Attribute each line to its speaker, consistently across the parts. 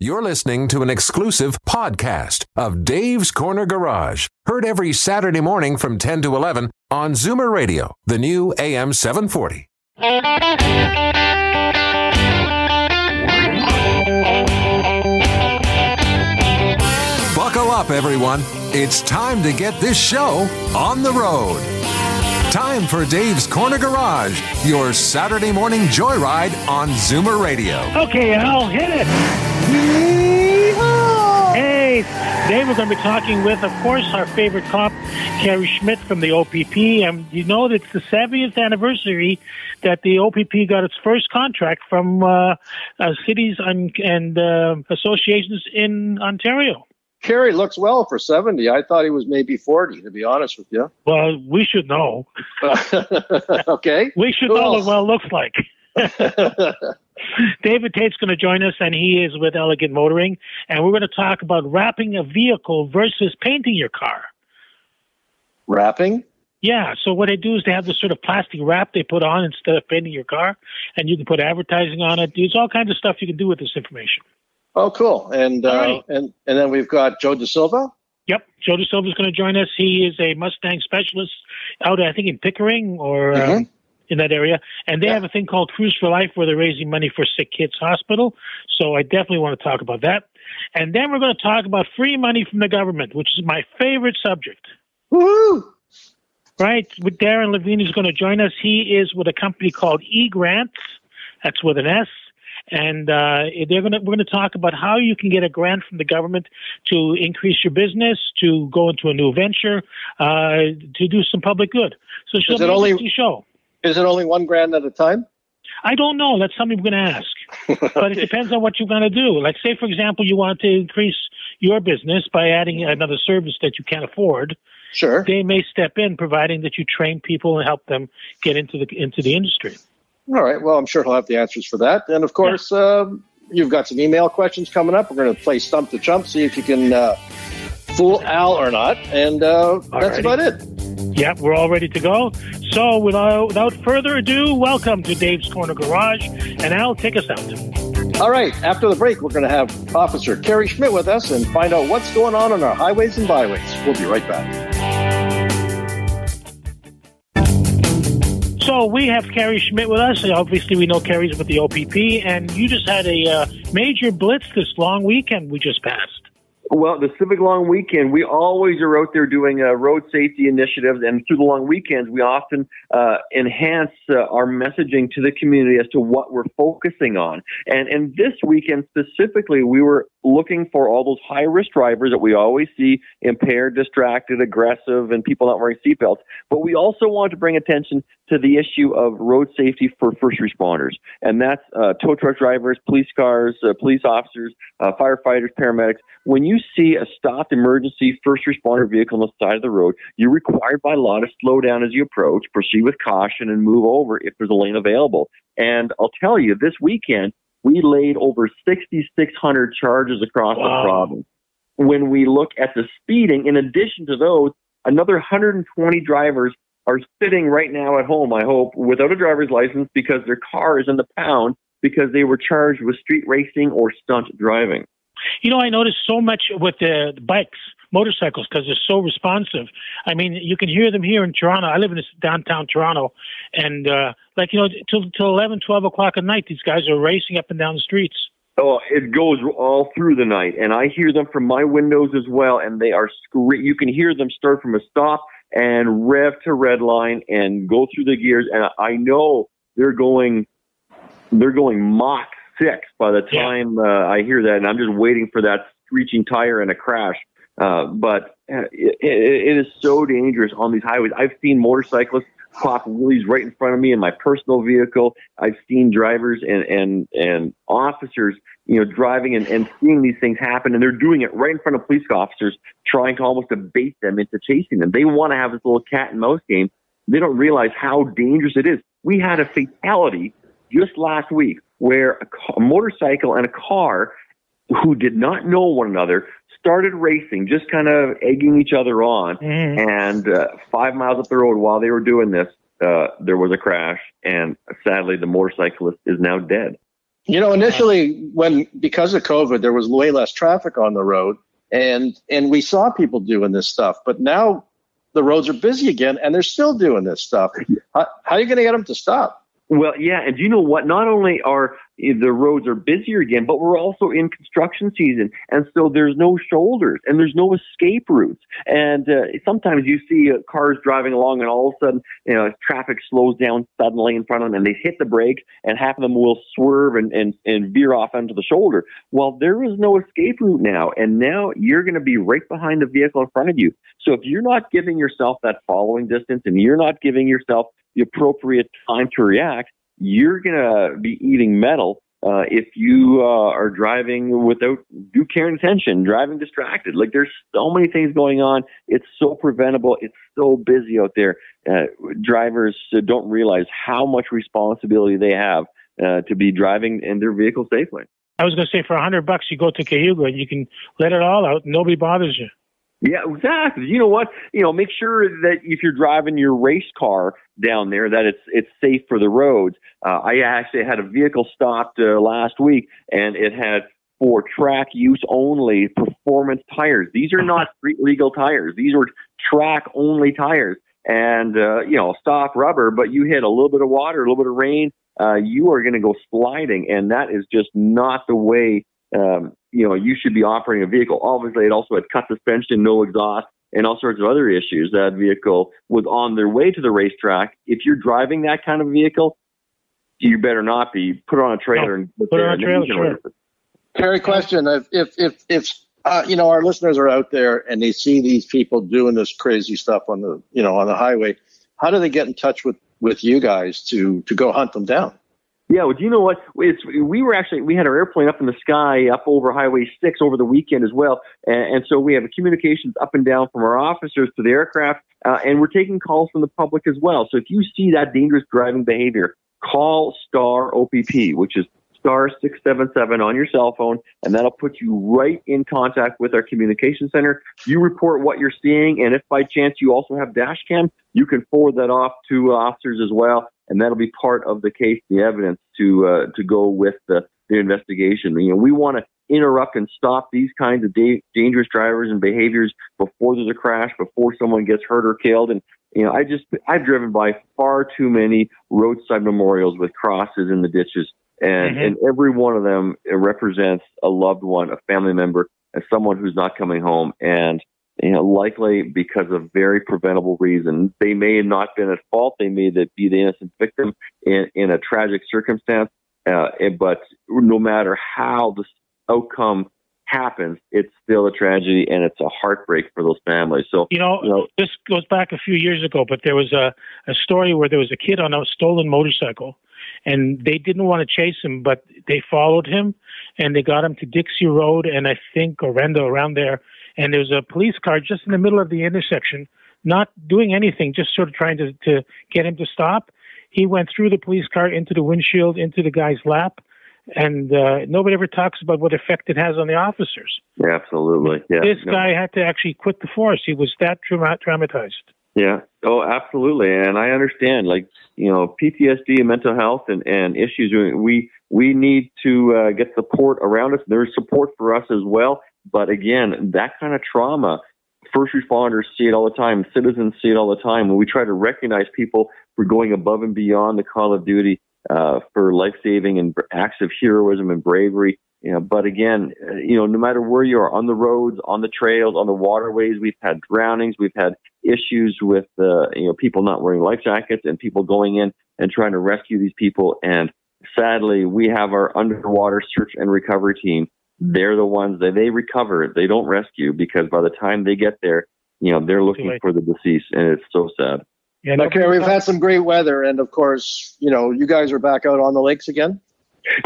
Speaker 1: You're listening to an exclusive podcast of Dave's Corner Garage, heard every Saturday morning from 10 to 11 on Zoomer Radio, the new AM 740. Buckle up, everyone. It's time to get this show on the road. Time for Dave's Corner Garage, your Saturday morning joyride on Zoomer Radio.
Speaker 2: Okay, I'll hit it. Hey, today we're going to be talking with, of course, our favorite cop, Kerry Schmidt from the OPP. And you know that it's the 70th anniversary that the OPP got its first contract from uh, uh, cities and, and uh, associations in Ontario.
Speaker 3: Kerry looks well for 70. I thought he was maybe 40, to be honest with you.
Speaker 2: Well, we should know.
Speaker 3: okay.
Speaker 2: We should
Speaker 3: Who
Speaker 2: know what
Speaker 3: else?
Speaker 2: well looks like. David Tate's going to join us, and he is with Elegant Motoring, and we're going to talk about wrapping a vehicle versus painting your car.
Speaker 3: Wrapping?
Speaker 2: Yeah, so what they do is they have this sort of plastic wrap they put on instead of painting your car, and you can put advertising on it. There's all kinds of stuff you can do with this information.
Speaker 3: Oh, cool. And, uh, and, and then we've got Joe De Silva.
Speaker 2: Yep, Joe De Silva is going to join us. He is a Mustang specialist out, I think, in Pickering or um,
Speaker 3: Mhm.
Speaker 2: in that area. And they
Speaker 3: Yeah.
Speaker 2: have a thing called Cruise for Life where they're raising money for Sick Kids Hospital. So I definitely want to talk about that. And then we're going to talk about free money from the government, which is my favorite subject.
Speaker 3: Woohoo!
Speaker 2: Right, with Darren Levine is going to join us. He is with a company called eGrants. That's with an S. And uh, they're going to we're going to talk about how you can get a grant from the government to increase your business, to go into a new venture, uh, to do some public good. So it's
Speaker 3: Is it only,
Speaker 2: show.
Speaker 3: Is it only one grand at a time?
Speaker 2: I don't know. That's something we're going to ask. But it depends on what you're going to do. Like, say, for example, you want to increase your business by adding another service that you can't afford.
Speaker 3: Sure.
Speaker 2: They may step in, providing that you train people and help them get into the into the industry.
Speaker 3: All right. Well, I'm sure he'll have the answers for that. And of course, um, you've got some email questions coming up. We're going to play Stump the Chump, see if you can uh, fool Al or not. And uh, that's about it.
Speaker 2: Yep, we're all ready to go. So, without, without further ado, welcome to Dave's Corner Garage, and Al, take us out.
Speaker 3: All right. After the break, we're going to have Officer Kerry Schmidt with us and find out what's going on on our highways and byways. We'll be right back.
Speaker 2: So, we have Kerry Schmidt with us. Obviously, we know Kerry's with the OPP, and you just had a uh, major blitz this long weekend we just passed.
Speaker 4: Well, the Civic Long Weekend, we always are out there doing uh, road safety initiatives, and through the long weekends, we often uh, enhance uh, our messaging to the community as to what we're focusing on. And and this weekend specifically, we were looking for all those high risk drivers that we always see impaired, distracted, aggressive, and people not wearing seatbelts. But we also want to bring attention to the issue of road safety for first responders, and that's uh, tow truck drivers, police cars, uh, police officers, uh, firefighters, paramedics. When you see a stopped emergency first responder vehicle on the side of the road, you're required by law to slow down as you approach, proceed with caution, and move over if there's a lane available. And I'll tell you, this weekend we laid over 6,600 charges across
Speaker 2: Wow.
Speaker 4: the province. When we look at the speeding, in addition to those, another 120 drivers are sitting right now at home, I hope, without a driver's license because their car is in the pound because they were charged with street racing or stunt driving.
Speaker 2: You know, I noticed so much with the, the bikes, motorcycles, because they're so responsive. I mean, you can hear them here in Toronto. I live in this downtown Toronto, and uh, like you know, till till eleven, twelve o'clock at night, these guys are racing up and down the streets.
Speaker 4: Oh, it goes all through the night, and I hear them from my windows as well, and they are scre- You can hear them start from a stop and rev to red line and go through the gears, and I know they're going, they're going Mach six by the
Speaker 2: Yeah.
Speaker 4: time uh, I hear that, and I'm just waiting for that screeching tire and a crash. Uh, but uh, it, it, is so dangerous on these highways. I've seen motorcyclists pop wheelies right in front of me in my personal vehicle. I've seen drivers and and and officers, you know, driving and, and seeing these things happen, and they're doing it right in front of police officers, trying to almost bait them into chasing them. They want to have this little cat and mouse game. They don't realize how dangerous it is. We had a fatality just last week where a, a motorcycle and a car who did not know one another started racing, just kind of egging each other on.
Speaker 2: Mhm.
Speaker 4: And uh, five miles up the road while they were doing this, uh, there was a crash, and sadly, the motorcyclist is now dead.
Speaker 3: You know, initially, when because of COVID, there was way less traffic on the road, and and we saw people doing this stuff. But now the roads are busy again, and they're still doing this stuff. How, how are you going to get them to stop?
Speaker 4: Well, yeah, and do you know what? Not only are the roads are busier again, but we're also in construction season, and so there's no shoulders and there's no escape routes. And uh, sometimes you see uh, cars driving along, and all of a sudden, you know, traffic slows down suddenly in front of them, and they hit the brake, and half of them will swerve and and, and veer off onto the shoulder. Well, there is no escape route now, and now you're going to be right behind the vehicle in front of you. So if you're not giving yourself that following distance, and you're not giving yourself the appropriate time to react, you're going to be eating metal uh, if you uh, are driving without due care and attention, driving distracted. Like there's so many things going on. It's so preventable. It's so busy out there. Uh, drivers don't realize how much responsibility they have uh, to be driving in their vehicle safely.
Speaker 2: I was going to say for a hundred bucks, you go to Cayuga and you can let it all out. Nobody bothers you.
Speaker 4: Yeah, exactly. You know what? You know, make sure that if you're driving your race car down there, that it's it's safe for the roads. Uh, I actually had a vehicle stopped uh, last week, and it had for track use only performance tires. These are not street legal tires. These are track only tires, and uh, you know, soft rubber. But you hit a little bit of water, a little bit of rain, uh, you are going to go sliding, and that is just not the way um, you know, you should be operating a vehicle. Obviously, it also had cut suspension, no exhaust, and all sorts of other issues. That vehicle was on their way to the racetrack. If you're driving that kind of vehicle, you better not be. Put it on a trailer
Speaker 2: No,
Speaker 4: and
Speaker 2: put it on a trailer, sure.
Speaker 3: Terry, question: If if if, if uh, you know our listeners are out there and they see these people doing this crazy stuff on the you know on the highway, how do they get in touch with with you guys to to go hunt them down?
Speaker 4: Yeah, well, do you know what? It's, we were actually we had our airplane up in the sky up over Highway Six over the weekend as well, and, and so we have communications up and down from our officers to the aircraft, uh, and we're taking calls from the public as well. So if you see that dangerous driving behavior, call Star OPP, which is star six seven seven on your cell phone, and that'll put you right in contact with our communication center. You report what you're seeing, and if by chance you also have dash cam, you can forward that off to officers as well and that'll be part of the case, the evidence to uh, to go with the, the investigation. You know, we want to interrupt and stop these kinds of da- dangerous drivers and behaviors before there's a crash, before someone gets hurt or killed. And you know, I just I've driven by far too many roadside memorials with crosses in the ditches, and
Speaker 2: Mhm.
Speaker 4: and every one of them represents a loved one, a family member, and someone who's not coming home. And you know, likely because of very preventable reasons. They may have not been at fault. They may be the innocent victim in, in a tragic circumstance. Uh, but no matter how the outcome happens, it's still a tragedy and it's a heartbreak for those families. So,
Speaker 2: You know,
Speaker 4: you know,
Speaker 2: this goes back a few years ago, but there was a, a story where there was a kid on a stolen motorcycle and they didn't want to chase him, but they followed him and they got him to Dixie Road and I think Orenda around there. And there was a police car just in the middle of the intersection, not doing anything, just sort of trying to, to get him to stop. He went through the police car into the windshield, into the guy's lap. And uh, nobody ever talks about what effect it has on the officers.
Speaker 4: absolutely. Yeah.
Speaker 2: this
Speaker 4: no.
Speaker 2: guy had to actually quit the force. He was that trauma- traumatized.
Speaker 4: Yeah. Oh, absolutely. And I understand, like, you know, PTSD and mental health and, and issues. We, we need to uh, get support around us. There's support for us as well. But again, that kind of trauma, first responders see it all the time. Citizens see it all the time. When we try to recognize people for going above and beyond the call of duty, uh, for life saving and acts of heroism and bravery. You know, but again, uh, you know, no matter where you are on the roads, on the trails, on the waterways, we've had drownings, we've had issues with, uh, you know, people not wearing life jackets and people going in and trying to rescue these people. And sadly, we have our underwater search and recovery team. They're the ones that they recover. They don't rescue because by the time they get there, you know, they're looking for the deceased and it's so sad.
Speaker 2: Yeah,
Speaker 3: Now,
Speaker 2: nobody
Speaker 3: we've had some great weather, and of course, you know, you guys are back out on the lakes again.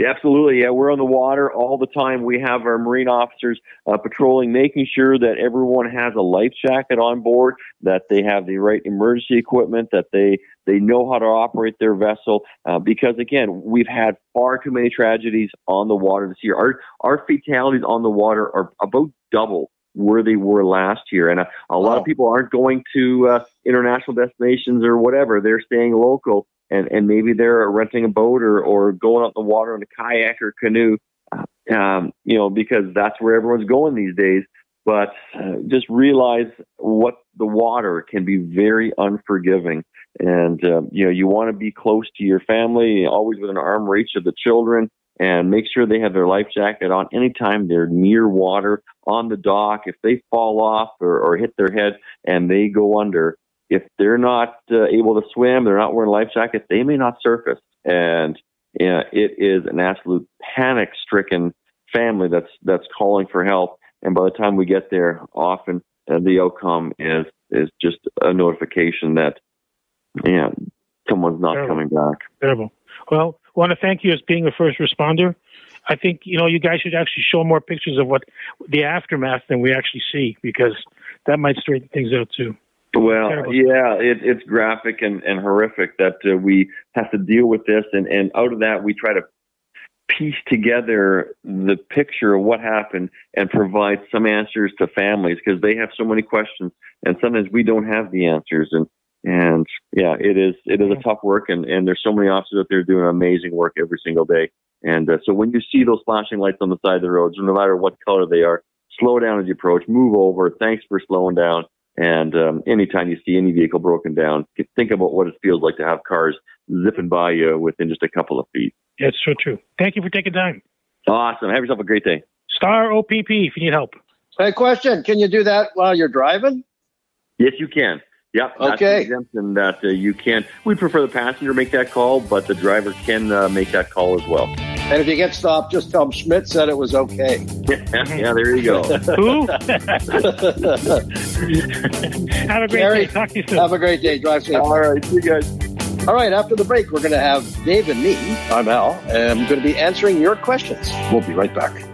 Speaker 4: Yeah, absolutely. Yeah, we're on the water all the time. We have our marine officers uh, patrolling, making sure that everyone has a life jacket on board, that they have the right emergency equipment, that they they know how to operate their vessel. Uh, because again, we've had far too many tragedies on the water this year. Our our fatalities on the water are about double where they were last year, and a, a lot
Speaker 3: Wow.
Speaker 4: of people aren't going to uh, international destinations or whatever. They're staying local and and maybe they're renting a boat or or going out in the water in a kayak or canoe, um, you know, because that's where everyone's going these days. But uh, just realize what the water can be very unforgiving, and uh, you know you want to be close to your family, always within arm reach of the children and make sure they have their life jacket on anytime they're near water on the dock. If they fall off or, or hit their head and they go under, if they're not uh, able to swim, they're not wearing life jackets, they may not surface. And it is an absolute panic-stricken family that's that's calling for help. And by the time we get there, often uh, the outcome is is just a notification that yeah someone's not
Speaker 2: Terrible.
Speaker 4: coming back.
Speaker 2: Terrible. Well, I want to thank you as being a first responder. I think you know you guys should actually show more pictures of what the aftermath than we actually see because that might straighten things out too.
Speaker 4: Well,
Speaker 2: Terrible.
Speaker 4: yeah, it, it's graphic and, and horrific that uh, we have to deal with this, and, and out of that, we try to piece together the picture of what happened and provide some answers to families because they have so many questions, and sometimes we don't have the answers. And and yeah, it is it is a tough work, and, and there's so many officers out there doing amazing work every single day. And uh, so when you see those flashing lights on the side of the roads, no matter what color they are, slow down as you approach, move over. Thanks for slowing down. And um, anytime you see any vehicle broken down, think about what it feels like to have cars zipping by you within just a couple of feet.
Speaker 2: It's so true. Thank you for taking time.
Speaker 4: Awesome. Have yourself a great day.
Speaker 2: Star OPP if you need help.
Speaker 3: Hey, question: Can you do that while you're driving?
Speaker 4: Yes, you can. Yep. That's
Speaker 3: Okay.
Speaker 4: an exemption that uh, you can. We prefer the passenger make that call, but the driver can uh, make that call as well.
Speaker 3: And if you get stopped, just tell them Schmidt said it was okay.
Speaker 4: yeah, there you go.
Speaker 2: Who? Have a great
Speaker 3: Gary,
Speaker 2: day. Talk to you soon.
Speaker 3: Have a great day. Drive safe.
Speaker 4: All right, see you guys.
Speaker 3: All right, after the break, we're going to have Dave and me. I'm Al, and I'm going to be answering your questions. We'll be right back.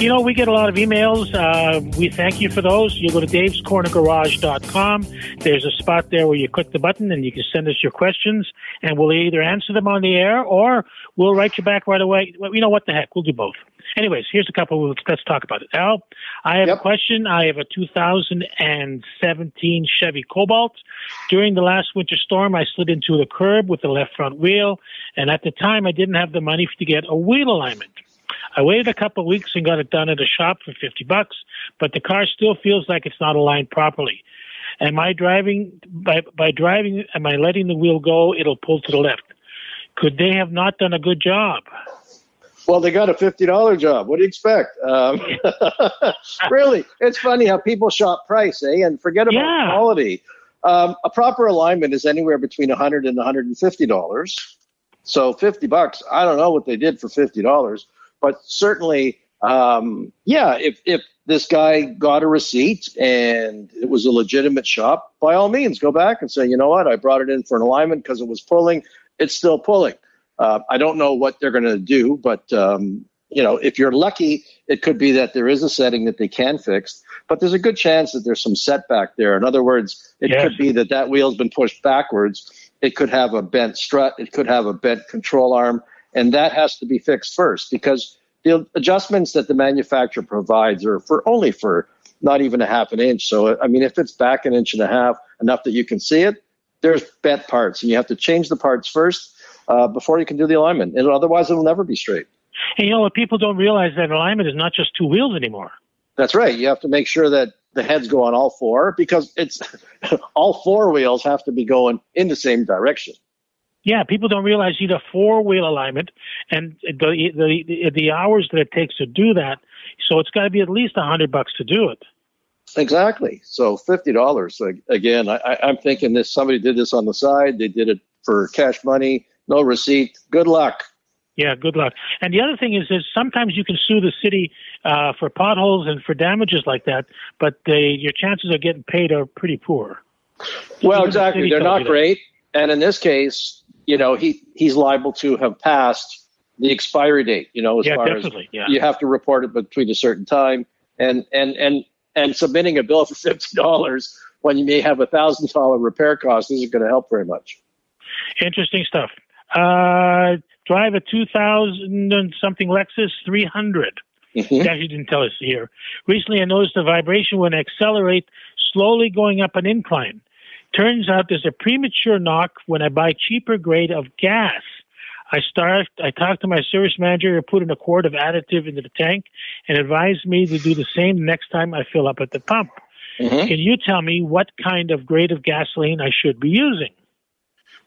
Speaker 2: You know, we get a lot of emails. Uh, we thank you for those. You go to davescornergarage.com. There's a spot there where you click the button and you can send us your questions, and we'll either answer them on the air or we'll write you back right away. Well, you know what the heck? We'll do both. Anyways, here's a couple. Let's, let's talk about it. Al, I have
Speaker 3: Yep.
Speaker 2: a question. I have a 2017 Chevy Cobalt. During the last winter storm, I slid into the curb with the left front wheel, and at the time, I didn't have the money to get a wheel alignment. I waited a couple of weeks and got it done at a shop for 50 bucks, but the car still feels like it's not aligned properly. Am I driving by by driving am I letting the wheel go, it'll pull to the left. Could they have not done a good job?
Speaker 3: Well, they got a fifty dollar job. What do you expect? Um, really, it's funny how people shop price, eh? And forget about
Speaker 2: Yeah.
Speaker 3: quality. Um, a proper alignment is anywhere between a hundred and one hundred and fifty dollars. So fifty bucks. I don't know what they did for fifty dollars, but certainly, um, yeah. If if this guy got a receipt and it was a legitimate shop, by all means, go back and say, you know what, I brought it in for an alignment because it was pulling. It's still pulling. Uh, I don't know what they're going to do, but um, you know, if you're lucky, it could be that there is a setting that they can fix. But there's a good chance that there's some setback there. In other words, it
Speaker 2: Yes.
Speaker 3: could be that that wheel's been pushed backwards. It could have a bent strut. It could have a bent control arm, and that has to be fixed first because the adjustments that the manufacturer provides are for only for not even a half an inch. So I mean, if it's back an inch and a half, enough that you can see it, there's bent parts, and you have to change the parts first uh, before you can do the alignment. And otherwise, it'll never be straight.
Speaker 2: And you know what people don't realize that alignment is not just two wheels anymore.
Speaker 3: That's right. You have to make sure that the heads go on all four because it's all four wheels have to be going in the same direction.
Speaker 2: Yeah, people don't realize you need a four wheel alignment and the, the the the hours that it takes to do that. So it's got to be at least a hundred bucks to do it.
Speaker 3: Exactly. So fifty dollars. Again, I, I'm thinking this. Somebody did this on the side. They did it for cash money, no receipt. Good luck.
Speaker 2: Yeah, good luck. And the other thing is, is sometimes you can sue the city uh, for potholes and for damages like that, but they, your chances of getting paid are pretty poor.
Speaker 3: Well,
Speaker 2: Even
Speaker 3: exactly. They're not great. And in this case, you know, he he's liable to have passed the expiry date. You know, as
Speaker 2: Yeah,
Speaker 3: far
Speaker 2: definitely.
Speaker 3: as
Speaker 2: Yeah.
Speaker 3: you have to report it between a certain time, and and and and submitting a bill for fifty dollars when you may have a thousand dollar repair cost isn't going to help very much.
Speaker 2: Interesting stuff. Uh, drive a 2000 and something Lexus 300.
Speaker 3: Mhm.
Speaker 2: Actually, didn't tell us here. Recently, I noticed a vibration when I accelerate, slowly going up an incline. Turns out there's a premature knock when I buy cheaper grade of gas. I start. I talked to my service manager who put in a quart of additive into the tank and advised me to do the same next time I fill up at the pump. Mm-hmm. Can you tell me what kind of grade of gasoline I should be using?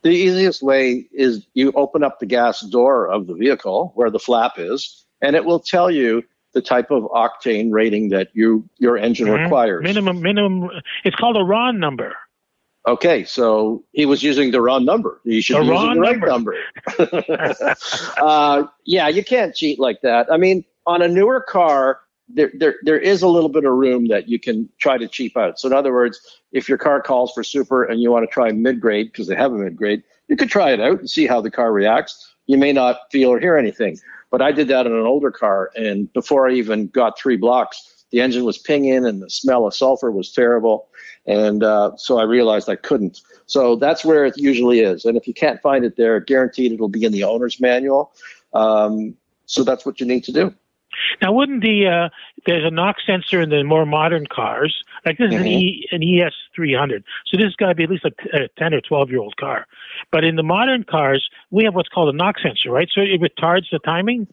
Speaker 3: The easiest way is you open up the gas door of the vehicle where the flap is, and it will tell you the type of octane rating that you your engine mm-hmm. requires.
Speaker 2: Minimum, minimum. It's called a RON number.
Speaker 3: Okay, so he was using the wrong number. You should be using the right number. number. uh, yeah, you can't cheat like that. I mean, on a newer car, there, there, there is a little bit of room that you can try to cheap out. So, in other words, if your car calls for super and you want to try mid grade because they have a mid grade, you could try it out and see how the car reacts. You may not feel or hear anything, but I did that in an older car, and before I even got three blocks, the engine was pinging and the smell of sulfur was terrible. And uh, so I realized I couldn't. So that's where it usually is. And if you can't find it there, guaranteed it'll be in the owner's manual. Um, so that's what you need to do.
Speaker 2: Now, wouldn't the uh, there's a knock sensor in the more modern cars? Like this is mm-hmm. an, e, an ES 300, so this has got to be at least a, a 10 or 12 year old car. But in the modern cars, we have what's called a knock sensor, right? So it retards the timing.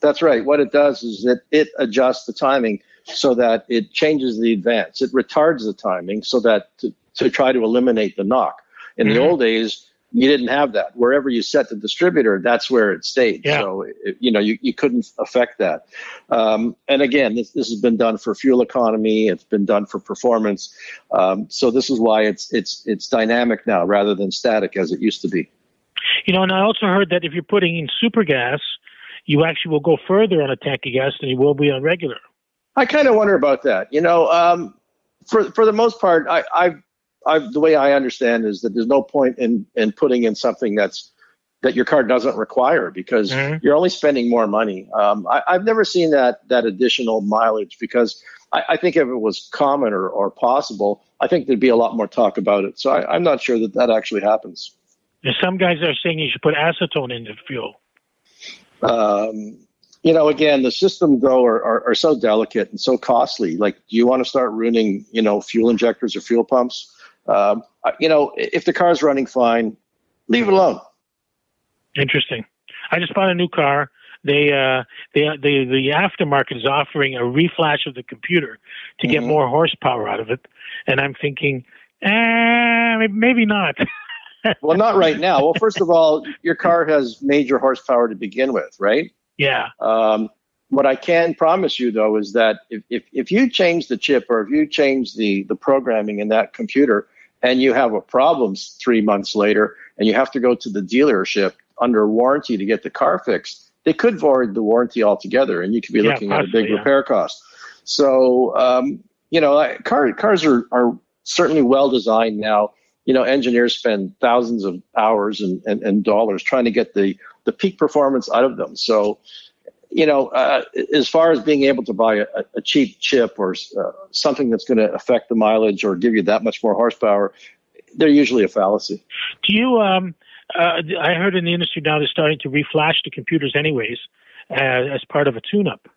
Speaker 3: That's right. What it does is that it adjusts the timing so that it changes the advance. It retards the timing so that to, to try to eliminate the knock. In mm-hmm. the old days, you didn't have that. Wherever you set the distributor, that's where it stayed. Yeah. So, it, you know, you, you couldn't affect that. Um, and again, this, this has been done for fuel economy. It's been done for performance. Um, so this is why it's, it's, it's dynamic now rather than static as it used to be.
Speaker 2: You know, and I also heard that if you're putting in super gas, you actually will go further on a tank of gas than you will be on regular.
Speaker 3: I kind of wonder about that. You know, um, for for the most part, I, I, I, the way I understand is that there's no point in in putting in something that's that your car doesn't require because mm-hmm. you're only spending more money. Um, I, have never seen that that additional mileage because I, I, think if it was common or, or possible, I think there'd be a lot more talk about it. So I, am not sure that that actually happens.
Speaker 2: some guys are saying you should put acetone in the fuel.
Speaker 3: Um, you know, again, the systems though are, are, are, so delicate and so costly. Like, do you want to start ruining, you know, fuel injectors or fuel pumps? Um, you know, if the car's running fine, leave it alone.
Speaker 2: Interesting. I just bought a new car. They, uh, they, the the aftermarket is offering a reflash of the computer to get mm-hmm. more horsepower out of it, and I'm thinking, eh, maybe not.
Speaker 3: well, not right now. Well, first of all, your car has major horsepower to begin with, right?
Speaker 2: Yeah.
Speaker 3: Um, what I can promise you though is that if, if, if you change the chip or if you change the, the programming in that computer and you have a problem three months later and you have to go to the dealership under warranty to get the car fixed, they could void the warranty altogether and you could be yeah, looking at a big yeah. repair cost. So, um, you know, car, cars are, are certainly well designed now. You know, engineers spend thousands of hours and, and, and dollars trying to get the the peak performance out of them. So, you know, uh, as far as being able to buy a, a cheap chip or uh, something that's going to affect the mileage or give you that much more horsepower, they're usually a fallacy.
Speaker 2: Do you? Um, uh, I heard in the industry now they're starting to reflash the computers, anyways, as, as part of a tune-up.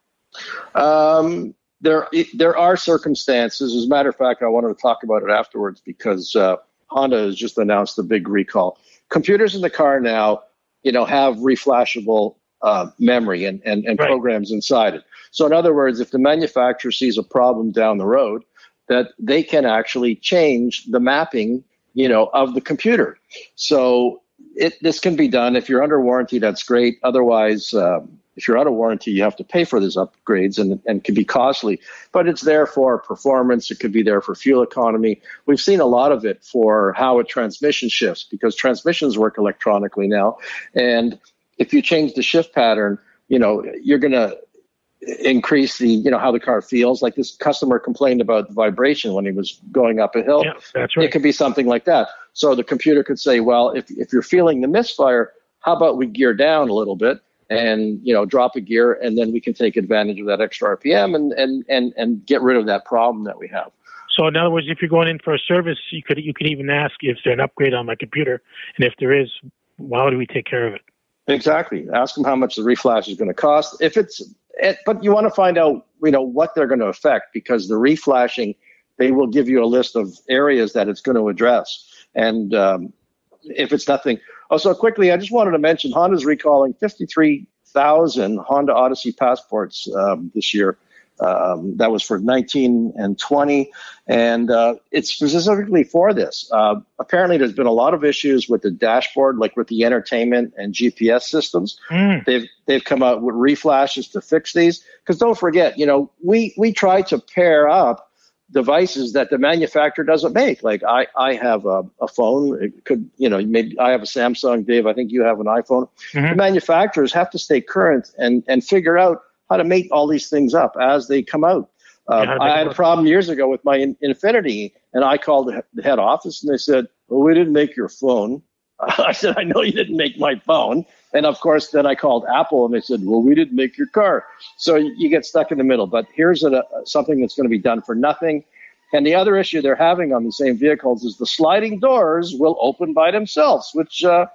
Speaker 3: Um, there, there are circumstances. As a matter of fact, I wanted to talk about it afterwards because uh, Honda has just announced a big recall. Computers in the car now you know, have reflashable uh, memory and, and, and right. programs inside it. So, in other words, if the manufacturer sees a problem down the road, that they can actually change the mapping, you know, of the computer. So, it, this can be done. If you're under warranty, that's great. Otherwise, um, if you're out of warranty, you have to pay for these upgrades and, and can be costly. But it's there for performance. It could be there for fuel economy. We've seen a lot of it for how a transmission shifts because transmissions work electronically now. And if you change the shift pattern, you know, you're going to increase the you know how the car feels like this customer complained about the vibration when he was going up a hill
Speaker 2: yeah, that's right.
Speaker 3: it could be something like that so the computer could say well if, if you're feeling the misfire how about we gear down a little bit and you know drop a gear and then we can take advantage of that extra rpm and and and, and get rid of that problem that we have.
Speaker 2: So in other words if you're going in for a service you could you could even ask if there's an upgrade on my computer and if there is how do we take care of it?
Speaker 3: Exactly. Ask them how much the reflash is going to cost. If it's but you want to find out you know what they're going to affect because the reflashing they will give you a list of areas that it's going to address. And um, if it's nothing, oh, so quickly, I just wanted to mention Honda's recalling 53,000 Honda Odyssey passports um, this year. Um, that was for 19 and 20, and uh, it's specifically for this. Uh, apparently, there's been a lot of issues with the dashboard, like with the entertainment and GPS systems. Mm. They've they've come out with reflashes to fix these. Because don't forget, you know, we we try to pair up devices that the manufacturer doesn't make. Like I, I have a, a phone. It could, you know, maybe I have a Samsung. Dave, I think you have an iPhone. Mm-hmm. The manufacturers have to stay current and and figure out how to make all these things up as they come out. Uh, yeah, I had a problem years ago with my in- Infiniti, and I called the head office, and they said, "Well, we didn't make your phone." I said, "I know you didn't make my phone." And of course, then I called Apple, and they said, "Well, we didn't make your car." So you get stuck in the middle. But here's a, something that's going to be done for nothing. And the other issue they're having on the same vehicles is the sliding doors will open by themselves, which uh,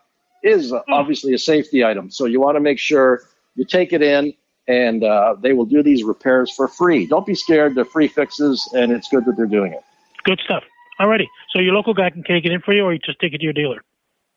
Speaker 3: is hmm. obviously a safety item. So you want to make sure you take it in, and uh, they will do these repairs for free. Don't be scared; they're free fixes, and it's good that they're doing it.
Speaker 2: Good stuff. Alrighty, so your local guy can take it in for you, or you just take it to your dealer.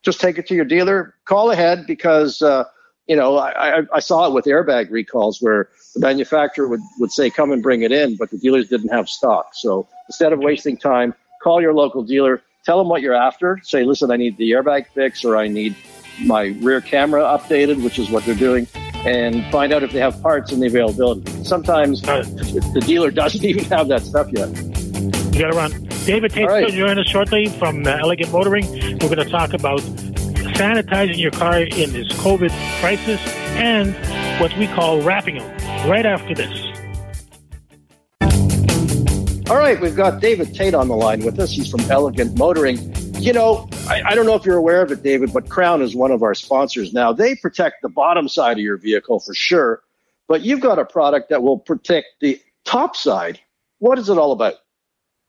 Speaker 3: Just take it to your dealer. Call ahead because uh, you know I, I, I saw it with airbag recalls where the manufacturer would, would say come and bring it in, but the dealers didn't have stock. So instead of wasting time, call your local dealer. Tell them what you're after. Say, listen, I need the airbag fix, or I need my rear camera updated, which is what they're doing and find out if they have parts and the availability. Sometimes the dealer doesn't even have that stuff yet.
Speaker 2: You got to run. David Tate, right. join us shortly from uh, Elegant Motoring. We're going to talk about sanitizing your car in this COVID crisis and what we call wrapping them right after this.
Speaker 3: All right, we've got David Tate on the line with us. He's from Elegant Motoring. You know, I, I, don't know if you're aware of it, David, but Crown is one of our sponsors now. They protect the bottom side of your vehicle for sure, but you've got a product that will protect the top side. What is it all about?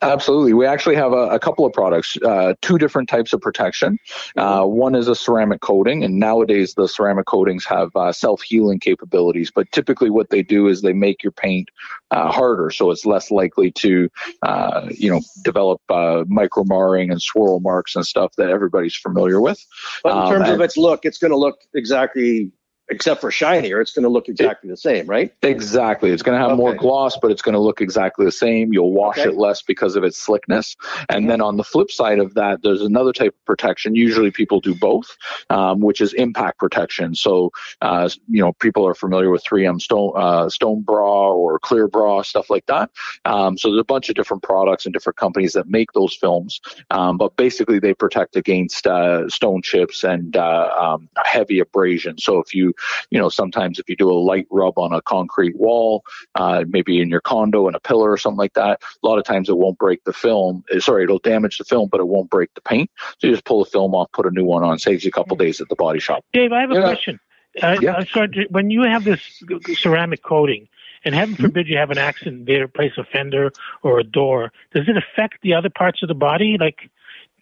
Speaker 5: Absolutely. We actually have a, a couple of products, uh, two different types of protection. Uh, one is a ceramic coating, and nowadays the ceramic coatings have uh, self healing capabilities. But typically, what they do is they make your paint uh, harder, so it's less likely to, uh, you know, develop uh, micro marring and swirl marks and stuff that everybody's familiar with.
Speaker 3: But in um, terms of its look, it's going to look exactly except for shinier, it's going to look exactly the same, right?
Speaker 5: Exactly. It's going to have okay. more gloss, but it's going to look exactly the same. You'll wash okay. it less because of its slickness. And then on the flip side of that, there's another type of protection. Usually people do both, um, which is impact protection. So, uh, you know, people are familiar with 3M Stone, uh, Stone Bra or Clear Bra, stuff like that. Um, so there's a bunch of different products and different companies that make those films. Um, but basically they protect against uh, stone chips and uh, um, heavy abrasion. So if you you know, sometimes if you do a light rub on a concrete wall, uh, maybe in your condo in a pillar or something like that, a lot of times it won't break the film. Eh, sorry, it'll damage the film, but it won't break the paint. So you just pull the film off, put a new one on, saves you a couple days at the body shop.
Speaker 2: Dave, I have a question. Uh, yeah. Uh, sorry, when you have this ceramic coating, and heaven mm-hmm. forbid you have an accident there, place a fender or a door, does it affect the other parts of the body? Like,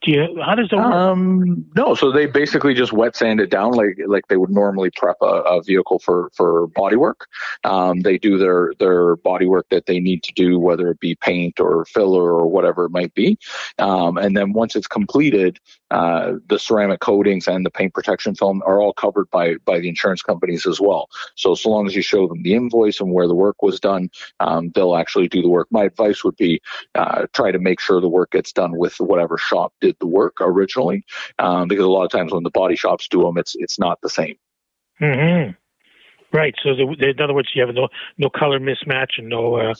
Speaker 2: do you, how does it work?
Speaker 5: Um, no, so they basically just wet sand it down like like they would normally prep a, a vehicle for for body work. Um, they do their their body work that they need to do, whether it be paint or filler or whatever it might be. Um, and then once it's completed, uh, the ceramic coatings and the paint protection film are all covered by by the insurance companies as well. So so long as you show them the invoice and where the work was done, um, they'll actually do the work. My advice would be uh, try to make sure the work gets done with whatever shop did the work originally, um, because a lot of times when the body shops do them, it's it's not the same.
Speaker 2: Mm-hmm. Right. So, the, in other words, you have no no color mismatch and no uh,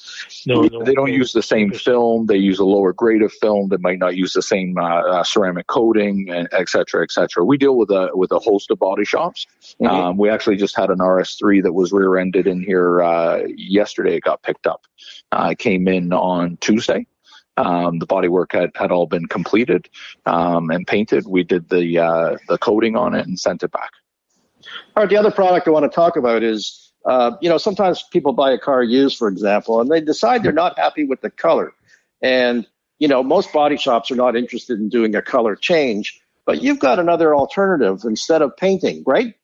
Speaker 2: no,
Speaker 5: no. They don't use the same film. They use a lower grade of film. They might not use the same uh, uh, ceramic coating, and et cetera, et cetera. We deal with a with a host of body shops. Mm-hmm. Um, we actually just had an RS3 that was rear-ended in here uh, yesterday. It got picked up. Uh, came in on Tuesday. Um, the bodywork had, had all been completed um, and painted. We did the uh, the coating on it and sent it back.
Speaker 3: All right. The other product I want to talk about is, uh, you know, sometimes people buy a car used, for example, and they decide they're not happy with the color. And, you know, most body shops are not interested in doing a color change, but you've got another alternative instead of painting, right?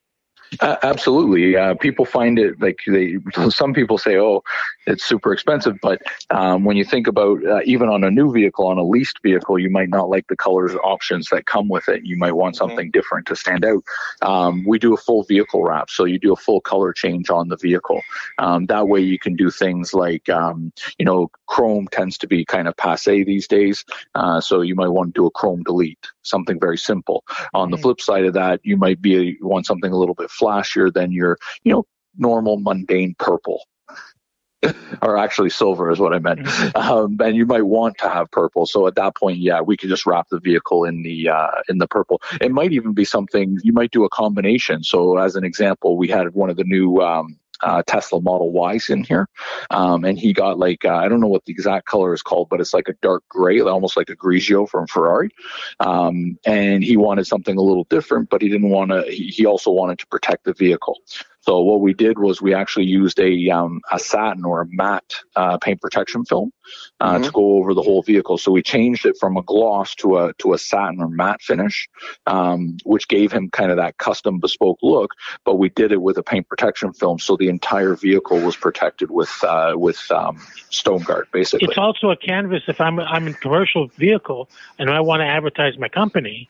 Speaker 5: Uh, absolutely. Uh, people find it like they, some people say, oh, it's super expensive. But um, when you think about uh, even on a new vehicle, on a leased vehicle, you might not like the colors options that come with it. You might want mm-hmm. something different to stand out. Um, we do a full vehicle wrap. So you do a full color change on the vehicle. Um, that way you can do things like, um, you know, chrome tends to be kind of passe these days. Uh, so you might want to do a chrome delete, something very simple. On the flip side of that, you might be you want something a little bit flashier than your, you know, normal mundane purple. or actually silver is what I meant. Mm-hmm. Um, and you might want to have purple. So at that point, yeah, we could just wrap the vehicle in the uh, in the purple. It might even be something you might do a combination. So as an example, we had one of the new um, uh, Tesla Model Ys in here, um, and he got like uh, I don't know what the exact color is called, but it's like a dark gray, almost like a Grigio from Ferrari. Um, and he wanted something a little different, but he didn't want to. He, he also wanted to protect the vehicle. So what we did was we actually used a um, a satin or a matte uh, paint protection film uh, mm-hmm. to go over the whole vehicle. So we changed it from a gloss to a to a satin or matte finish, um, which gave him kind of that custom bespoke look. But we did it with a paint protection film, so the entire vehicle was protected with uh, with um, stone guard. Basically,
Speaker 2: it's also a canvas. If I'm I'm in commercial vehicle and I want to advertise my company.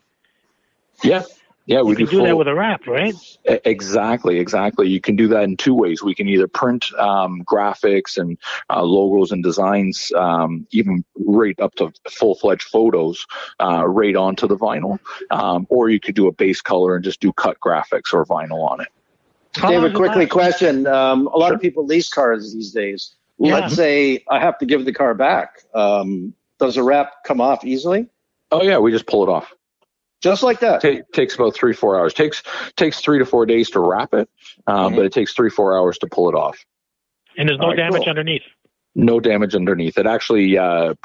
Speaker 5: Yeah, yeah,
Speaker 2: we can do, full, that with a wrap, right?
Speaker 5: Exactly, exactly. You can do that in two ways. We can either print um, graphics and uh, logos and designs, um, even right up to full fledged photos, uh, right onto the vinyl, um, or you could do a base color and just do cut graphics or vinyl on it.
Speaker 3: David, quickly question: um, A lot of people lease cars these days. Yeah. Let's say I have to give the car back. Um, does a wrap come off easily?
Speaker 5: Oh yeah, we just pull it off
Speaker 3: just like that.
Speaker 5: T- takes about three four hours. takes takes three to four days to wrap it, um, mm-hmm. but it takes three four hours to pull it off.
Speaker 2: And there's no right, damage cool. underneath.
Speaker 5: No damage underneath. It actually uh,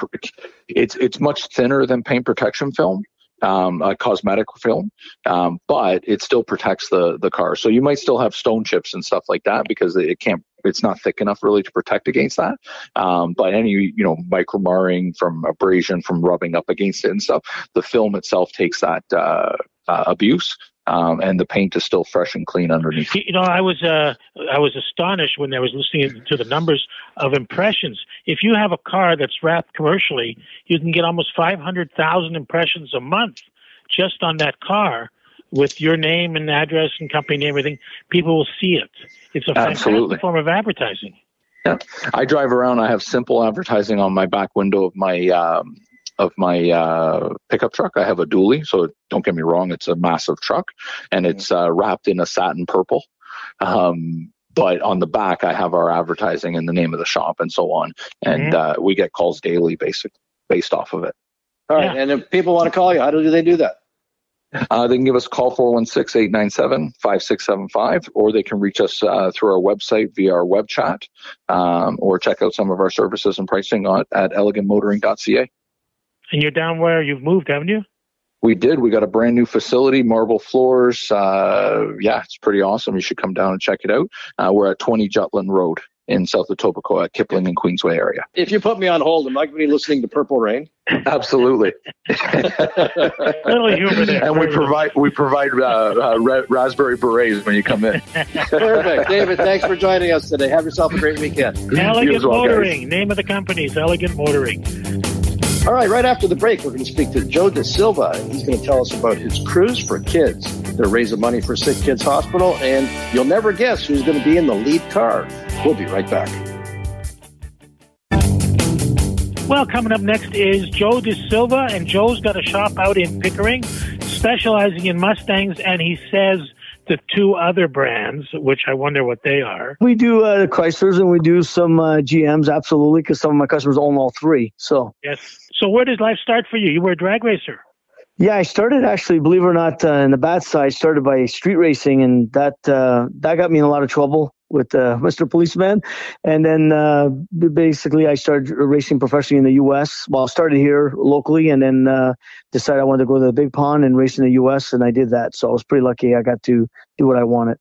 Speaker 5: it's it's much thinner than paint protection film. Um, a cosmetic film, um, but it still protects the the car. So you might still have stone chips and stuff like that because it can't it's not thick enough really to protect against that. Um, but any you know micro marring from abrasion from rubbing up against it and stuff, the film itself takes that uh, uh, abuse. Um, and the paint is still fresh and clean underneath.
Speaker 2: You know, I was uh, I was astonished when I was listening to the numbers of impressions. If you have a car that's wrapped commercially, you can get almost five hundred thousand impressions a month just on that car with your name and address and company and everything, people will see it. It's a
Speaker 5: Absolutely.
Speaker 2: fantastic form of advertising.
Speaker 5: Yeah, I drive around. I have simple advertising on my back window of my um, of my uh, pickup truck. I have a dually, so don't get me wrong, it's a massive truck, and it's uh, wrapped in a satin purple. Um, but on the back, I have our advertising and the name of the shop and so on, and mm-hmm. uh, we get calls daily, basic based off of it.
Speaker 3: All right, yeah. and if people want to call you, how do they do that?
Speaker 5: Uh, they can give us a call 416-897-5675 or they can reach us uh, through our website via our web chat um, or check out some of our services and pricing on, at elegantmotoring.ca.
Speaker 2: And you're down where you've moved, haven't you?
Speaker 5: We did. We got a brand new facility, marble floors. Uh, yeah, it's pretty awesome. You should come down and check it out. Uh, we're at 20 Jutland Road in South Etobicoke at Kipling and Queensway area.
Speaker 3: If you put me on hold, am I going to be listening to Purple Rain?
Speaker 5: Absolutely.
Speaker 2: Little humor there.
Speaker 5: And we provide we provide uh, uh, raspberry berets when you come in.
Speaker 3: Perfect, David. Thanks for joining us today. Have yourself a great weekend.
Speaker 2: Elegant well, Motoring. Guys. Name of the company is Elegant Motoring.
Speaker 3: All right, right after the break, we're going to speak to Joe De Silva. He's going to tell us about his cruise for kids. They're raising money for Sick Kids Hospital, and you'll never guess who's going to be in the lead car. We'll be right back.
Speaker 2: Well, coming up next is Joe De Silva, and Joe's got a shop out in Pickering specializing in Mustangs, and he says the two other brands, which I wonder what they are.
Speaker 6: We do uh, Chryslers and we do some uh, GMs, absolutely, because some of my customers own all three. So
Speaker 2: yes. So where does life start for you? You were a drag racer.
Speaker 6: Yeah, I started actually, believe it or not, uh, in the bad side. Started by street racing, and that uh, that got me in a lot of trouble with uh, Mr. Policeman. And then uh, basically, I started racing professionally in the U.S. Well, I started here locally, and then uh, decided I wanted to go to the big pond and race in the U.S. And I did that. So I was pretty lucky. I got to do what I wanted.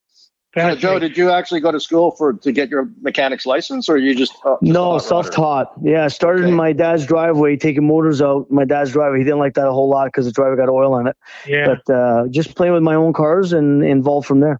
Speaker 3: Uh, Joe, did you actually go to school for to get your mechanic's license, or you just,
Speaker 6: uh, no self-taught? Yeah, I started okay. in my dad's driveway taking motors out. My dad's driveway, he didn't like that a whole lot because the driver got oil on it. Yeah, but uh, just playing with my own cars and involved from there.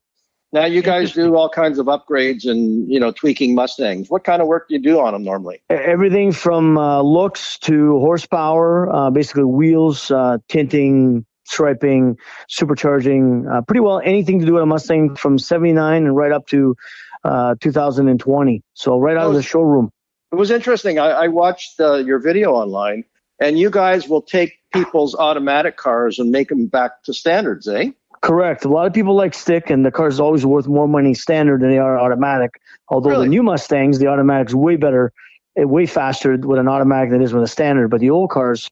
Speaker 3: Now you guys do all kinds of upgrades and you know tweaking Mustangs. What kind of work do you do on them normally?
Speaker 6: Everything from uh, looks to horsepower, uh, basically wheels, uh, tinting, striping, supercharging, uh, pretty well anything to do with a Mustang from '79 and right up to uh, 2020. So right out of the showroom.
Speaker 3: It was interesting. I, I watched uh, your video online, and you guys will take people's automatic cars and make them back to standards, eh?
Speaker 6: Correct. A lot of people like stick, and the car is always worth more money standard than they are automatic. Although really? the new Mustangs, the automatic's way better, eh, way faster with an automatic than it is with a standard. But the old cars,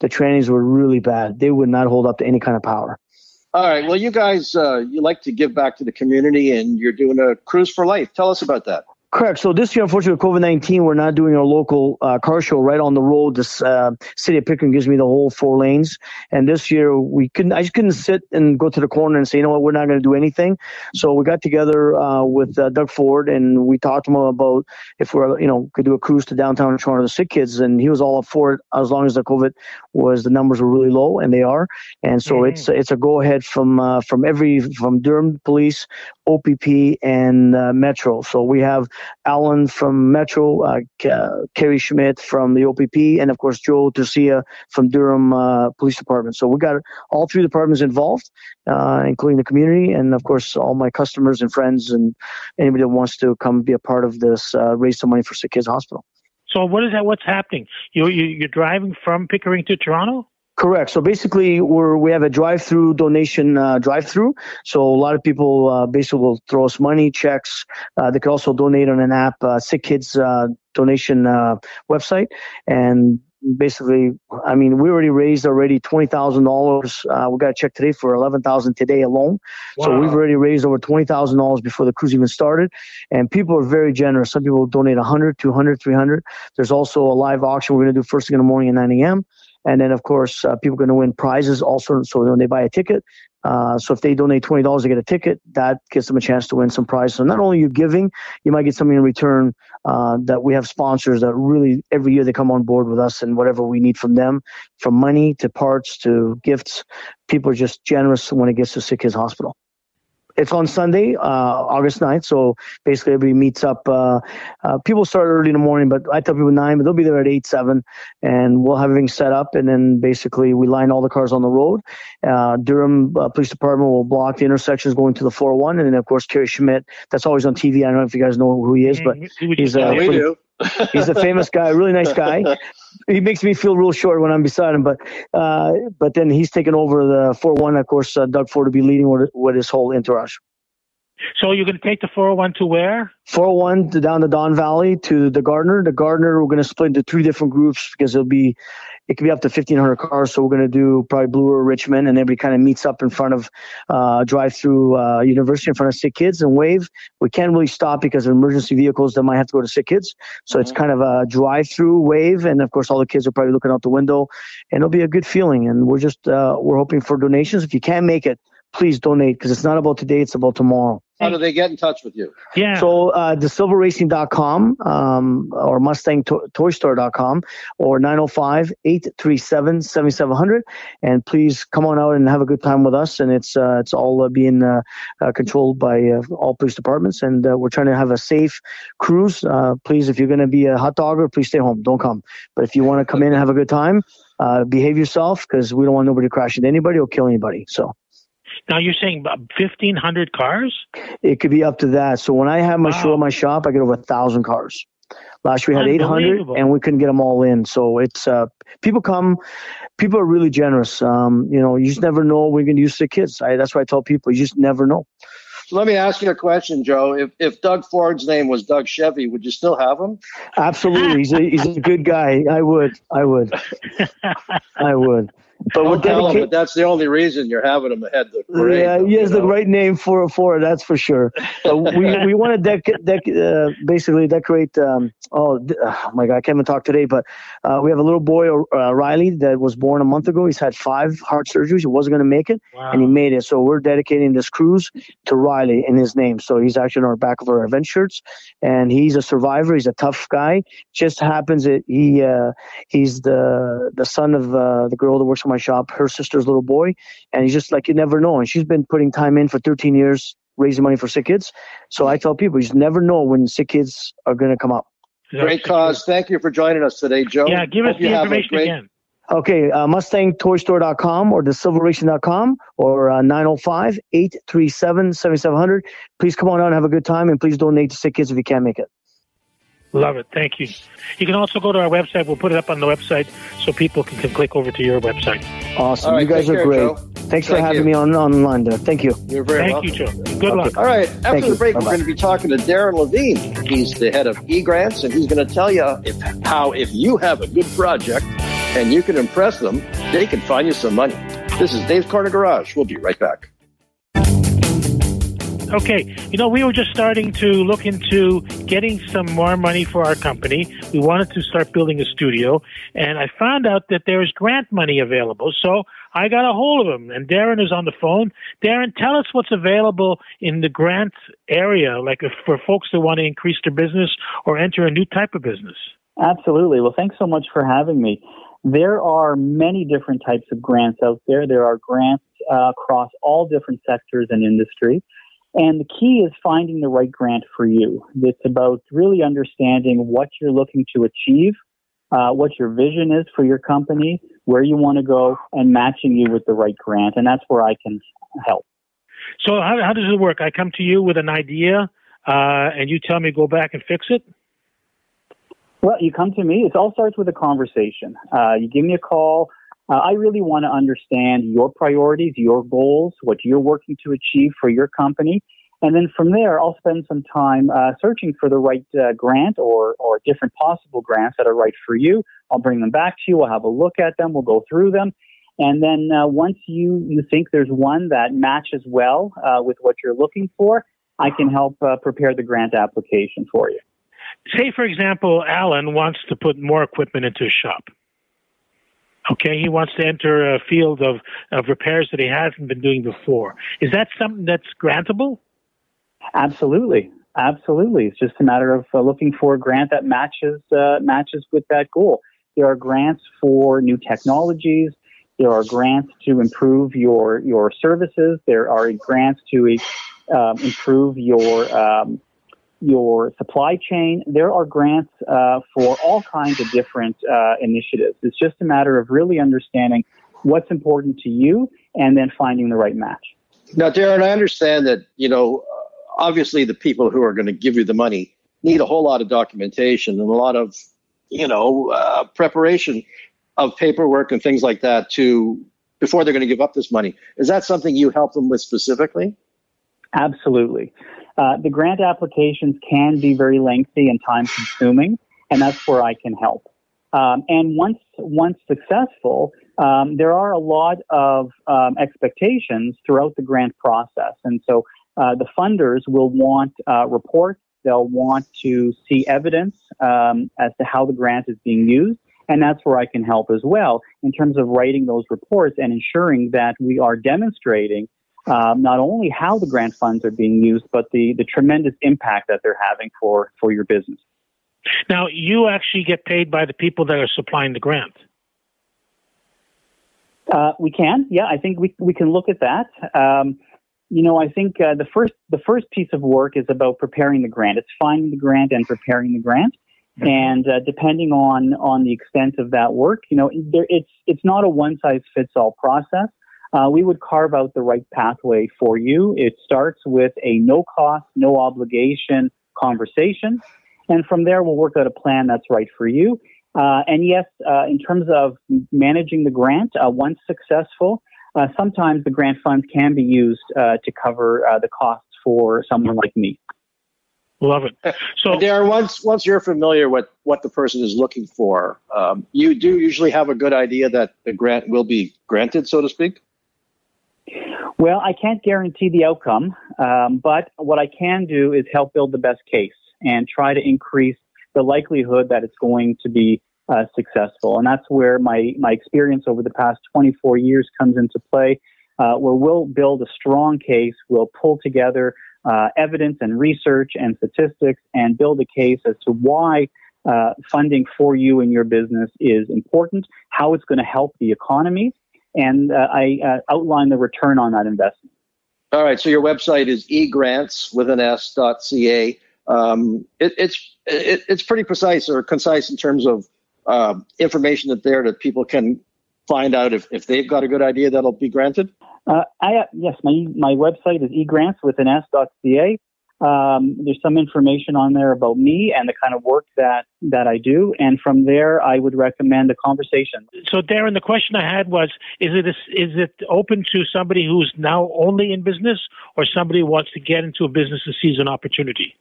Speaker 6: the trannies were really bad. They would not hold up to any kind of power.
Speaker 3: All right. Well, you guys, uh, you like to give back to the community, and you're doing a cruise for life. Tell us about that.
Speaker 6: Correct. So this year, unfortunately, with COVID nineteen, we're not doing our local uh, car show right on the road. This uh, city of Pickering gives me the whole four lanes, and this year we couldn't. I just couldn't sit and go to the corner and say, you know what, we're not going to do anything. So we got together uh, with uh, Doug Ford and we talked to him about if we're, you know, could do a cruise to downtown Toronto to sick kids, and he was all up for it as long as the COVID was the numbers were really low, and they are. And so mm-hmm. it's it's a go ahead from uh, from every from Durham Police, OPP, and uh, Metro. So we have Alan from Metro, uh, Kerry Schmidt from the OPP, and of course Joe Turcia from Durham uh, Police Department. So we got all three departments involved, uh, including the community, and of course all my customers and friends, and anybody that wants to come be a part of this, uh, raise some money for Sick Kids Hospital.
Speaker 2: So what is that? What's happening? You, you you're driving from Pickering to Toronto?
Speaker 6: Correct. So basically, we're we have a drive-through donation uh, drive-through. So a lot of people uh, basically will throw us money, checks. Uh, they can also donate on an app, uh, Sick Kids uh, donation uh, website, and basically, I mean, we already raised already twenty thousand uh, dollars. We got a check today for eleven thousand today alone. Wow. So we've already raised over twenty thousand dollars before the cruise even started, and people are very generous. Some people donate 100, 200, 300. There's also a live auction we're going to do first thing in the morning at nine a.m. And then, of course, uh, people are going to win prizes also. So when they buy a ticket, uh, so if they donate twenty dollars to get a ticket, that gives them a chance to win some prize. So not only you giving, you might get something in return. Uh, that we have sponsors that really every year they come on board with us and whatever we need from them, from money to parts to gifts. People are just generous when it gets to Sick Kids Hospital. It's on Sunday, uh, August 9th. So basically, everybody meets up. Uh, uh, people start early in the morning, but I tell people 9, but they'll be there at 8, 7, and we'll have everything set up. And then basically, we line all the cars on the road. Uh, Durham uh, Police Department will block the intersections going to the 401. And then, of course, Kerry Schmidt. That's always on TV. I don't know if you guys know who he is, but he's
Speaker 3: uh, we do.
Speaker 6: He's a famous guy, really nice guy. He makes me feel real short when I'm beside him, but uh, but then he's taken over the four one. Of course, uh, Doug Ford will be leading with, with his whole entourage.
Speaker 2: So you're going to take the 401 to where?
Speaker 6: 401 to down the Don Valley to the Gardiner. The Gardiner, we're going to split into three different groups because it'll be, it could be up to 1,500 cars. So we're going to do probably Blue or Richmond, and everybody kind of meets up in front of uh, drive through uh, university in front of sick kids and wave. We can't really stop because of emergency vehicles that might have to go to sick kids. So mm-hmm. it's kind of a drive through wave. And of course, all the kids are probably looking out the window and it'll be a good feeling. And we're just, uh, we're hoping for donations. If you can't make it, please donate because it's not about today, it's about tomorrow.
Speaker 3: How do they get in touch with you?
Speaker 2: Yeah.
Speaker 6: So uh, desilvaracing.com um, or mustangtoystore.com or 905-837-7700. And please come on out and have a good time with us. And it's uh, it's all uh, being uh, uh, controlled by uh, all police departments. And we're trying to have a safe cruise. please, if you're going to be a hot dogger, please stay home. Don't come. But if you want to come in and have a good time, behave yourself because we don't want nobody to crash into anybody or kill anybody. So.
Speaker 2: Now you're saying 1,500 cars?
Speaker 6: It could be up to that. So when I have my wow. show at my shop, I get over a thousand cars. Last year we had 800 and we couldn't get them all in. So it's uh, people come, people are really generous. Um, you know, you just never know we're going to use the kids. I, that's why I tell people, you just never know.
Speaker 3: Let me ask you a question, Joe. If if Doug Ford's name was Doug Chevy, would you still have him?
Speaker 6: Absolutely. He's a, he's a good guy. I would. I would. I would.
Speaker 3: But him, but that's the only reason you're having them ahead the parade.
Speaker 6: Yeah, he has the right name for for. That's for sure. But we we want to dec- dec- uh, basically decorate. Um, oh, oh, my God, I can't even talk today. But uh, we have a little boy, uh, Riley, that was born a month ago. He's had five heart surgeries. He wasn't going to make it, wow. and he made it. So we're dedicating this cruise to Riley in his name. So he's actually on our back of our event shirts, and he's a survivor. He's a tough guy. Just happens that he uh, he's the the son of uh, the girl that works my shop, her sister's little boy, and he's just like you never know. And she's been putting time in for 13 years raising money for sick kids. So I tell people, you just never know when sick kids are going to come up.
Speaker 3: Great cause. Thank you for joining us today, Joe.
Speaker 2: Yeah, give us Hope the information great... again.
Speaker 6: Okay, uh, MustangToyStore.com or desilvaracing.com or uh, 905 837 7700. Please come on out and have a good time and please donate to Sick Kids if you can't make it.
Speaker 2: Love it. Thank you. You can also go to our website. We'll put it up on the website so people can, can click over to your website.
Speaker 6: Awesome. Right, you guys are care, great. Joe. Thanks for having you. me on online there. Thank you.
Speaker 3: You're very
Speaker 2: Thank
Speaker 3: welcome.
Speaker 2: you, Joe. Good okay. luck.
Speaker 3: All right. After Thank the break, we're going to be talking to Darren Levine. He's the head of eGrants, and he's going to tell you if, how if you have a good project and you can impress them, they can find you some money. This is Dave's Corner Garage. We'll be right back.
Speaker 2: Okay, you know, we were just starting to look into getting some more money for our company. We wanted to start building a studio, and I found out that there is grant money available. So I got a hold of him, and Darren is on the phone. Darren, tell us what's available in the grant area, like if, for folks that want to increase their business or enter a new type of business.
Speaker 7: Absolutely. Well, thanks so much for having me. There are many different types of grants out there. There are grants uh, across all different sectors and industry. And the key is finding the right grant for you. It's about really understanding what you're looking to achieve, uh, what your vision is for your company, where you want to go, and matching you with the right grant. And that's where I can help.
Speaker 2: So, how, how does it work? I come to you with an idea, uh, and you tell me go back and fix it?
Speaker 7: Well, you come to me. It all starts with a conversation. Uh, you give me a call. Uh, I really want to understand your priorities, your goals, what you're working to achieve for your company. And then from there, I'll spend some time uh, searching for the right uh, grant or, or different possible grants that are right for you. I'll bring them back to you. We'll have a look at them. We'll go through them. And then uh, once you, you think there's one that matches well uh, with what you're looking for, I can help uh, prepare the grant application for you.
Speaker 2: Say, for example, Alan wants to put more equipment into his shop. Okay, he wants to enter a field of, of repairs that he hasn't been doing before. Is that something that's grantable?
Speaker 7: Absolutely, absolutely. It's just a matter of uh, looking for a grant that matches uh, matches with that goal. There are grants for new technologies. There are grants to improve your your services. There are grants to uh, improve your um, your supply chain. There are grants uh, for all kinds of different uh, initiatives. It's just a matter of really understanding what's important to you and then finding the right match.
Speaker 3: Now, Darren, I understand that, you know, obviously the people who are going to give you the money need a whole lot of documentation and a lot of, you know, uh, preparation of paperwork and things like that to before they're going to give up this money. Is that something you help them with specifically?
Speaker 7: Absolutely. Uh, the grant applications can be very lengthy and time consuming, and that's where I can help. Um, and once once successful, um, there are a lot of um, expectations throughout the grant process, and so uh, the funders will want uh, reports. They'll want to see evidence um, as to how the grant is being used, and that's where I can help as well in terms of writing those reports and ensuring that we are demonstrating um, not only how the grant funds are being used, but the, the tremendous impact that they're having for, for your business.
Speaker 2: Now, you actually get paid by the people that are supplying the grant.
Speaker 7: Uh, we can, yeah. I think we we can look at that. Um, you know, I think uh, the first the first piece of work is about preparing the grant. It's finding the grant and preparing the grant, mm-hmm. and uh, depending on on the extent of that work, you know, there, it's it's not a one size fits all process uh, we would carve out the right pathway for you. It starts with a no cost, no obligation conversation. And from there, we'll work out a plan that's right for you. Uh, and yes, uh, in terms of managing the grant, uh, once successful, uh, sometimes the grant funds can be used uh, to cover the costs for someone like me.
Speaker 2: Love it.
Speaker 3: So, Darren, once once you're familiar with what the person is looking for, um, you do usually have a good idea that the grant will be granted, so to speak.
Speaker 7: Well, I can't guarantee the outcome, um, but what I can do is help build the best case and try to increase the likelihood that it's going to be uh, successful. And that's where my, my experience over the past 24 years comes into play, uh, where we'll build a strong case, we'll pull together uh, evidence and research and statistics and build a case as to why uh, funding for you and your business is important, how it's going to help the economy, and uh, I uh, outline the return on that investment.
Speaker 3: All right. So your website is egrants with an S dot ca. Um, it, it's it, it's pretty precise or concise in terms of uh, information that there that people can find out if, if they've got a good idea that'll be granted.
Speaker 7: Uh, I, yes, my my website is egrants with an S dot ca. Um, there's some information on there about me and the kind of work that, that I do. And from there, I would recommend a conversation.
Speaker 2: So, Darren, the question I had was is it, a, is it open to somebody who's now only in business or somebody who wants to get into a business and sees an opportunity?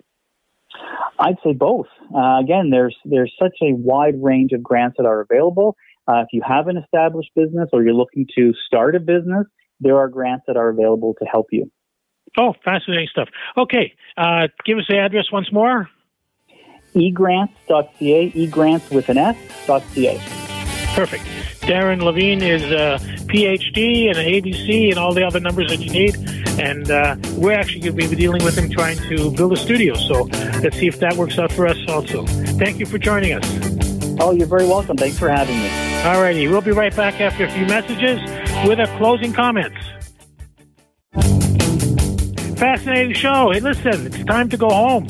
Speaker 7: I'd say both. Uh, again, there's there's such a wide range of grants that are available. Uh, if you have an established business or you're looking to start a business, there are grants that are available to help you.
Speaker 2: Oh, fascinating stuff. Okay, uh, give us the address once more.
Speaker 7: egrants.ca, egrants with an S.ca.
Speaker 2: Perfect. Darren Levine is a PhD and an ABC and all the other numbers that you need. And uh, we're actually going to be dealing with him trying to build a studio. So let's see if that works out for us also. Thank you for joining us.
Speaker 7: Oh, you're very welcome. Thanks for having me.
Speaker 2: All righty. We'll be right back after a few messages with our closing comments. Fascinating show. Hey, listen, it's time to go home.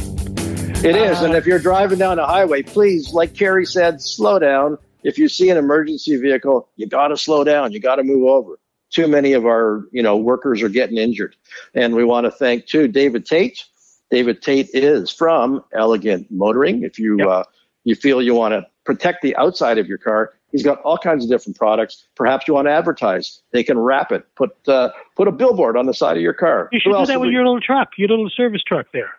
Speaker 3: It is. Uh, and if you're driving down a highway, please, like Kerry said, slow down. If you see an emergency vehicle, you got to slow down. You got to move over. Too many of our, you know, workers are getting injured. And we want to thank too David Tate. David Tate is from Elegant Motoring. If you yep. uh, you feel you want to protect the outside of your car, He's got all kinds of different products. Perhaps you want to advertise. They can wrap it. Put uh, put a billboard on the side of your car.
Speaker 2: You should do that with we... your little truck, your little service truck there.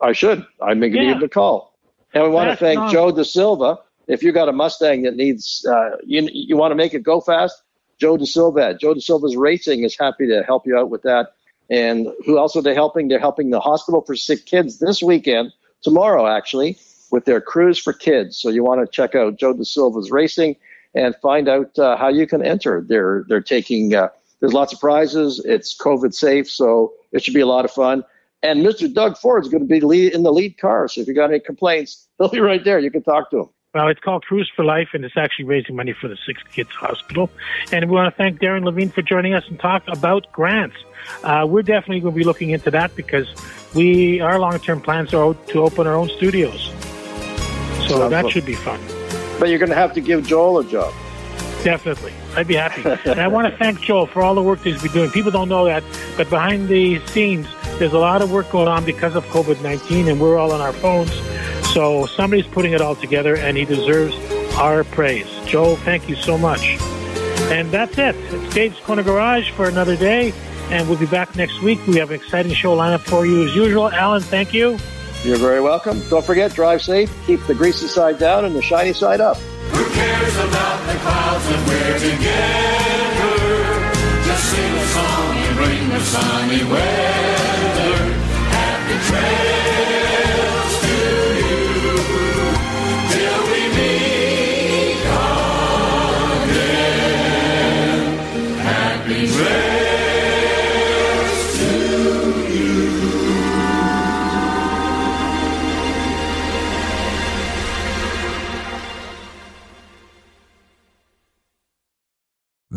Speaker 3: I should. I'm making yeah. a call. And we want That's to thank Joe De Silva. If you got a Mustang that needs, uh, you you want to make it go fast, Joe De Silva. Joe De Silva's Racing is happy to help you out with that. And who else are they helping? They're helping the Hospital for Sick Kids this weekend, tomorrow actually, with their Cruise for Kids. So you want to check out Joe De Silva's Racing and find out uh, how you can enter. They're they're taking uh, there's lots of prizes. It's COVID safe, so it should be a lot of fun. And Mr. Doug Ford is going to be lead, in the lead car. So if you got any complaints, he'll be right there. You can talk to him.
Speaker 2: Well, it's called Cruise for Life, and it's actually raising money for the Sick Kids Hospital. And we want to thank Darren Levine for joining us and talk about grants. Uh, we're definitely going to be looking into that because we our long term plans are to open our own studios. So Sounds that should be fun.
Speaker 3: But you're going to have to give Joel a job.
Speaker 2: Definitely. I'd be happy. and I want to thank Joel for all the work that he's been doing. People don't know that, but behind the scenes, there's a lot of work going on because of COVID 19, and we're all on our phones. So somebody's putting it all together, and he deserves our praise. Joel, thank you so much. And that's it. It's Dave's Corner Garage for another day, and we'll be back next week. We have an exciting show lineup for you as usual. Alan, thank you.
Speaker 3: You're very welcome. Don't forget, drive safe, keep the greasy side down and the shiny side up. Who cares about the clouds we're together? Just sing a song and bring the sunny weather. Happy